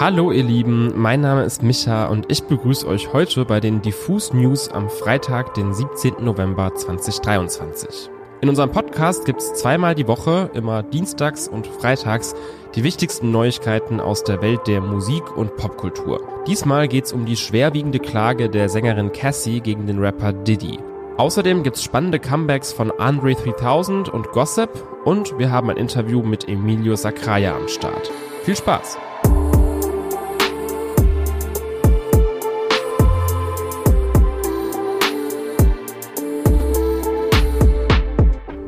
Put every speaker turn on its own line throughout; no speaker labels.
Hallo ihr Lieben, mein Name ist Micha und ich begrüße euch heute bei den Diffus News am Freitag, den 17. November 2023. In unserem Podcast gibt es zweimal die Woche, immer dienstags und freitags, die wichtigsten Neuigkeiten aus der Welt der Musik und Popkultur. Diesmal geht es um die schwerwiegende Klage der Sängerin Cassie gegen den Rapper Diddy. Außerdem gibt's spannende Comebacks von Andre 3000 und Gossip und wir haben ein Interview mit Emilio Sacraia am Start. Viel Spaß!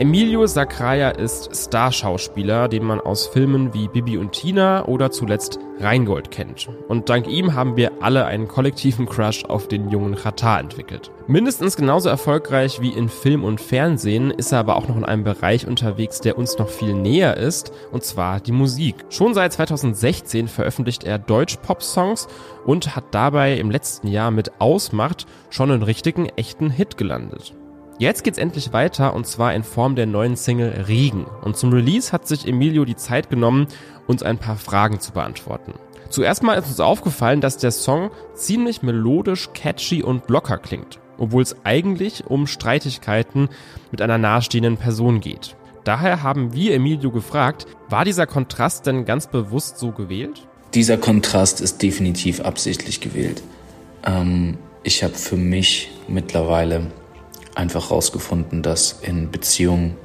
Emilio Sacraia ist Starschauspieler, den man aus Filmen wie Bibi und Tina oder zuletzt Rheingold kennt. Und dank ihm haben wir alle einen kollektiven Crush auf den jungen Katar entwickelt. Mindestens genauso erfolgreich wie in Film und Fernsehen ist er aber auch noch in einem Bereich unterwegs, der uns noch viel näher ist, und zwar die Musik. Schon seit 2016 veröffentlicht er Deutsch-Pop-Songs und hat dabei im letzten Jahr mit Ausmacht schon einen richtigen, echten Hit gelandet. Jetzt geht's endlich weiter und zwar in Form der neuen Single Regen. Und zum Release hat sich Emilio die Zeit genommen, uns ein paar Fragen zu beantworten. Zuerst mal ist uns aufgefallen, dass der Song ziemlich melodisch, catchy und locker klingt, obwohl es eigentlich um Streitigkeiten mit einer nahestehenden Person geht. Daher haben wir Emilio gefragt, war dieser Kontrast denn ganz bewusst so gewählt?
Dieser Kontrast ist definitiv absichtlich gewählt. Ähm, ich habe für mich mittlerweile einfach herausgefunden, dass in Beziehungen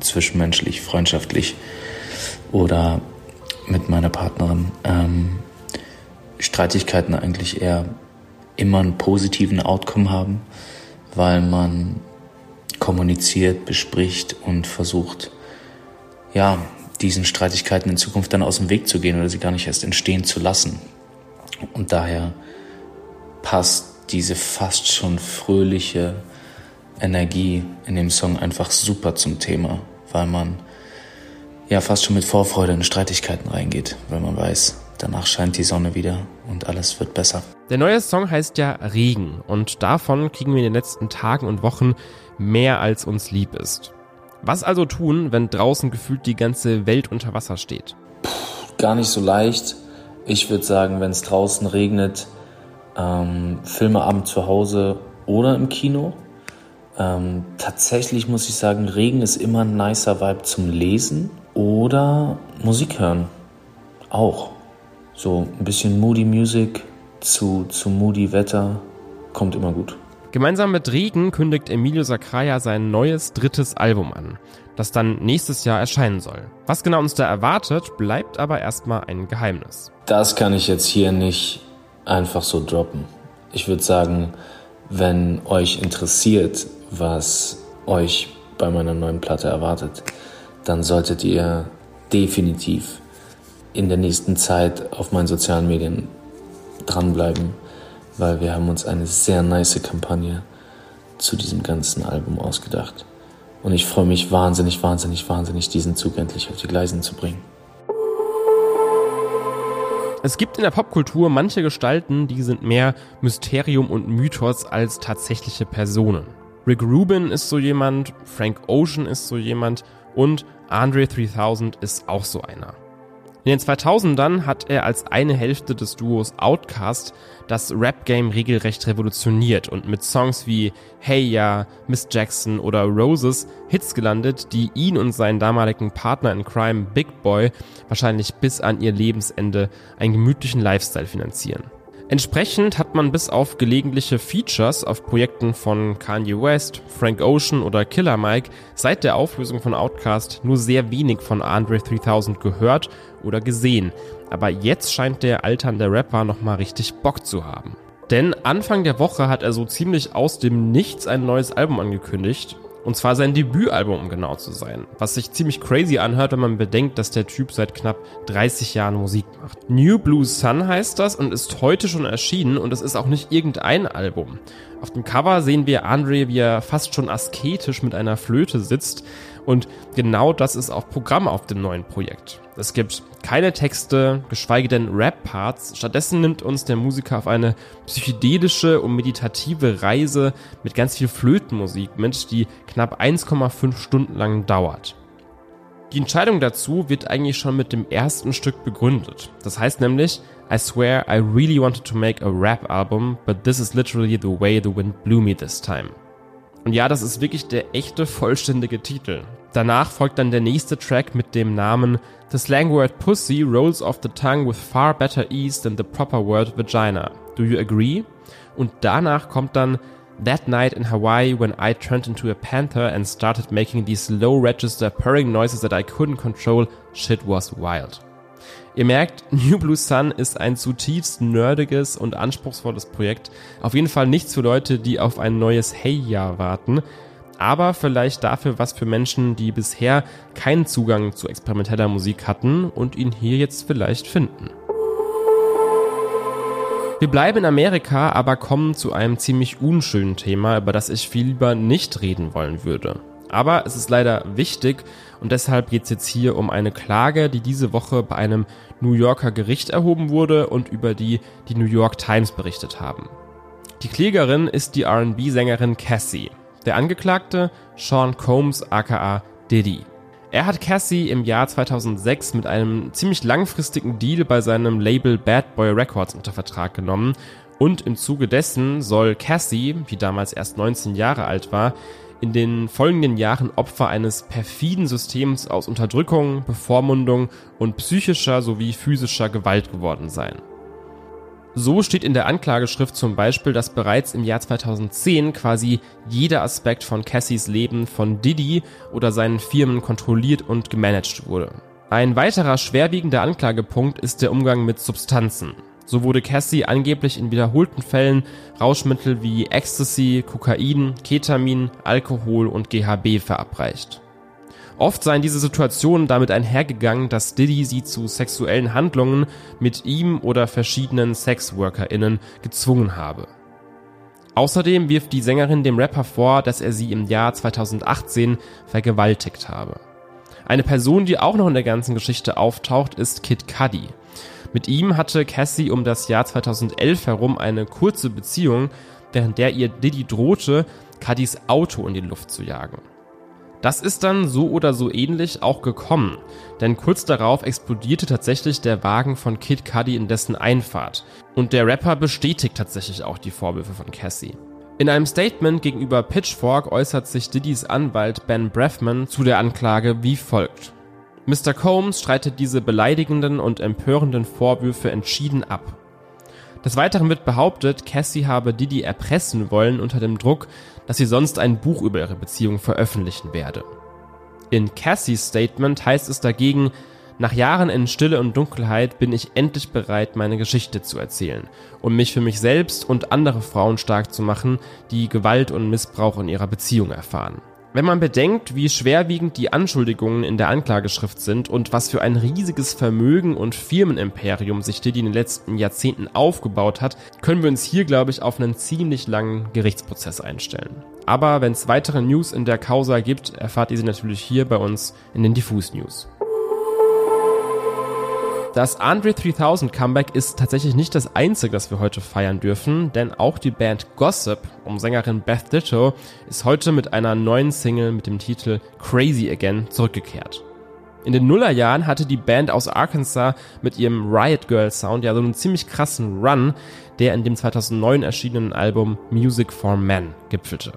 zwischenmenschlich, freundschaftlich oder mit meiner Partnerin ähm, Streitigkeiten eigentlich eher immer einen positiven Outcome haben, weil man kommuniziert, bespricht und versucht, ja, diesen Streitigkeiten in Zukunft dann aus dem Weg zu gehen oder sie gar nicht erst entstehen zu lassen. Und daher passt diese fast schon fröhliche, Energie in dem Song einfach super zum Thema, weil man ja fast schon mit Vorfreude in Streitigkeiten reingeht, weil man weiß, danach scheint die Sonne wieder und alles wird besser.
Der neue Song heißt ja Regen und davon kriegen wir in den letzten Tagen und Wochen mehr als uns lieb ist. Was also tun, wenn draußen gefühlt die ganze Welt unter Wasser steht?
Puh, gar nicht so leicht. Ich würde sagen, wenn es draußen regnet, ähm, Filmeabend zu Hause oder im Kino. Ähm, tatsächlich muss ich sagen, Regen ist immer ein nicer Vibe zum Lesen oder Musik hören. Auch. So ein bisschen Moody Music zu, zu Moody Wetter kommt immer gut.
Gemeinsam mit Regen kündigt Emilio Sacraia sein neues drittes Album an, das dann nächstes Jahr erscheinen soll. Was genau uns da erwartet, bleibt aber erstmal ein Geheimnis.
Das kann ich jetzt hier nicht einfach so droppen. Ich würde sagen, wenn euch interessiert, was euch bei meiner neuen Platte erwartet, dann solltet ihr definitiv in der nächsten Zeit auf meinen sozialen Medien dranbleiben, weil wir haben uns eine sehr nice Kampagne zu diesem ganzen Album ausgedacht. Und ich freue mich wahnsinnig, wahnsinnig, wahnsinnig, diesen Zug endlich auf die Gleisen zu bringen.
Es gibt in der Popkultur manche Gestalten, die sind mehr Mysterium und Mythos als tatsächliche Personen. Rick Rubin ist so jemand, Frank Ocean ist so jemand und Andre 3000 ist auch so einer. In den 2000ern hat er als eine Hälfte des Duos Outcast das Rap-Game regelrecht revolutioniert und mit Songs wie Hey Ya, Miss Jackson oder Roses Hits gelandet, die ihn und seinen damaligen Partner in Crime Big Boy wahrscheinlich bis an ihr Lebensende einen gemütlichen Lifestyle finanzieren. Entsprechend hat man bis auf gelegentliche Features auf Projekten von Kanye West, Frank Ocean oder Killer Mike seit der Auflösung von Outkast nur sehr wenig von Andre 3000 gehört oder gesehen. Aber jetzt scheint der alternde Rapper nochmal richtig Bock zu haben. Denn Anfang der Woche hat er so ziemlich aus dem Nichts ein neues Album angekündigt und zwar sein Debütalbum, um genau zu sein. Was sich ziemlich crazy anhört, wenn man bedenkt, dass der Typ seit knapp 30 Jahren Musik macht. New Blue Sun heißt das und ist heute schon erschienen und es ist auch nicht irgendein Album. Auf dem Cover sehen wir Andre, wie er fast schon asketisch mit einer Flöte sitzt und genau das ist auch Programm auf dem neuen Projekt. Es gibt keine Texte, geschweige denn Rap-Parts. Stattdessen nimmt uns der Musiker auf eine psychedelische und meditative Reise mit ganz viel Flötenmusik mit, die knapp 1,5 Stunden lang dauert. Die Entscheidung dazu wird eigentlich schon mit dem ersten Stück begründet. Das heißt nämlich, I swear I really wanted to make a rap album, but this is literally the way the wind blew me this time. Und ja, das ist wirklich der echte vollständige Titel. Danach folgt dann der nächste Track mit dem Namen The slang word pussy rolls off the tongue with far better ease than the proper word vagina. Do you agree? Und danach kommt dann That night in Hawaii when I turned into a panther and started making these low register purring noises that I couldn't control, shit was wild. Ihr merkt, New Blue Sun ist ein zutiefst nerdiges und anspruchsvolles Projekt. Auf jeden Fall nichts für Leute, die auf ein neues Hey-Jahr warten. Aber vielleicht dafür was für Menschen, die bisher keinen Zugang zu experimenteller Musik hatten und ihn hier jetzt vielleicht finden. Wir bleiben in Amerika, aber kommen zu einem ziemlich unschönen Thema, über das ich viel lieber nicht reden wollen würde. Aber es ist leider wichtig und deshalb geht es jetzt hier um eine Klage, die diese Woche bei einem New Yorker Gericht erhoben wurde und über die die New York Times berichtet haben. Die Klägerin ist die RB-Sängerin Cassie. Der Angeklagte Sean Combs aka Diddy. Er hat Cassie im Jahr 2006 mit einem ziemlich langfristigen Deal bei seinem Label Bad Boy Records unter Vertrag genommen und im Zuge dessen soll Cassie, die damals erst 19 Jahre alt war, in den folgenden Jahren Opfer eines perfiden Systems aus Unterdrückung, Bevormundung und psychischer sowie physischer Gewalt geworden sein. So steht in der Anklageschrift zum Beispiel, dass bereits im Jahr 2010 quasi jeder Aspekt von Cassies Leben von Diddy oder seinen Firmen kontrolliert und gemanagt wurde. Ein weiterer schwerwiegender Anklagepunkt ist der Umgang mit Substanzen. So wurde Cassie angeblich in wiederholten Fällen Rauschmittel wie Ecstasy, Kokain, Ketamin, Alkohol und GHB verabreicht. Oft seien diese Situationen damit einhergegangen, dass Diddy sie zu sexuellen Handlungen mit ihm oder verschiedenen SexworkerInnen gezwungen habe. Außerdem wirft die Sängerin dem Rapper vor, dass er sie im Jahr 2018 vergewaltigt habe. Eine Person, die auch noch in der ganzen Geschichte auftaucht, ist Kid Cudi. Mit ihm hatte Cassie um das Jahr 2011 herum eine kurze Beziehung, während der ihr Diddy drohte, Cudis Auto in die Luft zu jagen. Das ist dann so oder so ähnlich auch gekommen, denn kurz darauf explodierte tatsächlich der Wagen von Kid Cudi in dessen Einfahrt und der Rapper bestätigt tatsächlich auch die Vorwürfe von Cassie. In einem Statement gegenüber Pitchfork äußert sich Diddy's Anwalt Ben Breffman zu der Anklage wie folgt. Mr. Combs streitet diese beleidigenden und empörenden Vorwürfe entschieden ab. Des Weiteren wird behauptet, Cassie habe Diddy erpressen wollen unter dem Druck, dass sie sonst ein Buch über ihre Beziehung veröffentlichen werde. In Cassies Statement heißt es dagegen, nach Jahren in Stille und Dunkelheit bin ich endlich bereit, meine Geschichte zu erzählen, um mich für mich selbst und andere Frauen stark zu machen, die Gewalt und Missbrauch in ihrer Beziehung erfahren. Wenn man bedenkt, wie schwerwiegend die Anschuldigungen in der Anklageschrift sind und was für ein riesiges Vermögen und Firmenimperium sich Diddy in den letzten Jahrzehnten aufgebaut hat, können wir uns hier, glaube ich, auf einen ziemlich langen Gerichtsprozess einstellen. Aber wenn es weitere News in der Causa gibt, erfahrt ihr sie natürlich hier bei uns in den Diffus News. Das Andre 3000 Comeback ist tatsächlich nicht das einzige, das wir heute feiern dürfen, denn auch die Band Gossip um Sängerin Beth Ditto ist heute mit einer neuen Single mit dem Titel Crazy Again zurückgekehrt. In den Nullerjahren hatte die Band aus Arkansas mit ihrem Riot Girl Sound ja so einen ziemlich krassen Run, der in dem 2009 erschienenen Album Music for Men gipfelte.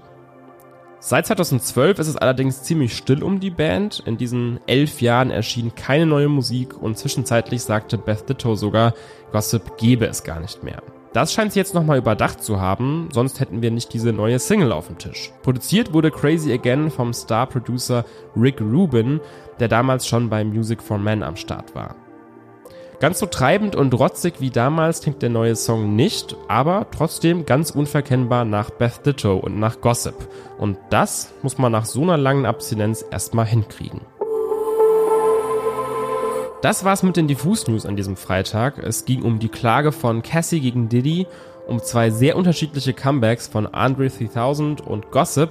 Seit 2012 ist es allerdings ziemlich still um die Band. In diesen elf Jahren erschien keine neue Musik und zwischenzeitlich sagte Beth Ditto sogar, Gossip gebe es gar nicht mehr. Das scheint sie jetzt nochmal überdacht zu haben, sonst hätten wir nicht diese neue Single auf dem Tisch. Produziert wurde Crazy Again vom Star-Producer Rick Rubin, der damals schon bei Music for Men am Start war. Ganz so treibend und rotzig wie damals klingt der neue Song nicht, aber trotzdem ganz unverkennbar nach Beth Ditto und nach Gossip. Und das muss man nach so einer langen Abstinenz erstmal hinkriegen. Das war's mit den Diffus News an diesem Freitag. Es ging um die Klage von Cassie gegen Diddy, um zwei sehr unterschiedliche Comebacks von Andre 3000 und Gossip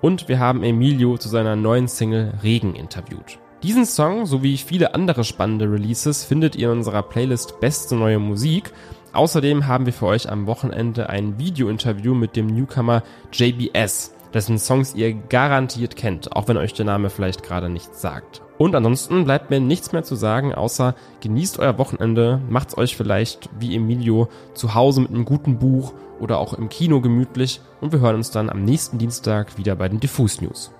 und wir haben Emilio zu seiner neuen Single Regen interviewt. Diesen Song sowie viele andere spannende Releases findet ihr in unserer Playlist Beste neue Musik. Außerdem haben wir für euch am Wochenende ein Video-Interview mit dem Newcomer JBS. dessen Songs ihr garantiert kennt, auch wenn euch der Name vielleicht gerade nichts sagt. Und ansonsten bleibt mir nichts mehr zu sagen, außer genießt euer Wochenende, macht's euch vielleicht wie Emilio zu Hause mit einem guten Buch oder auch im Kino gemütlich und wir hören uns dann am nächsten Dienstag wieder bei den Diffus News.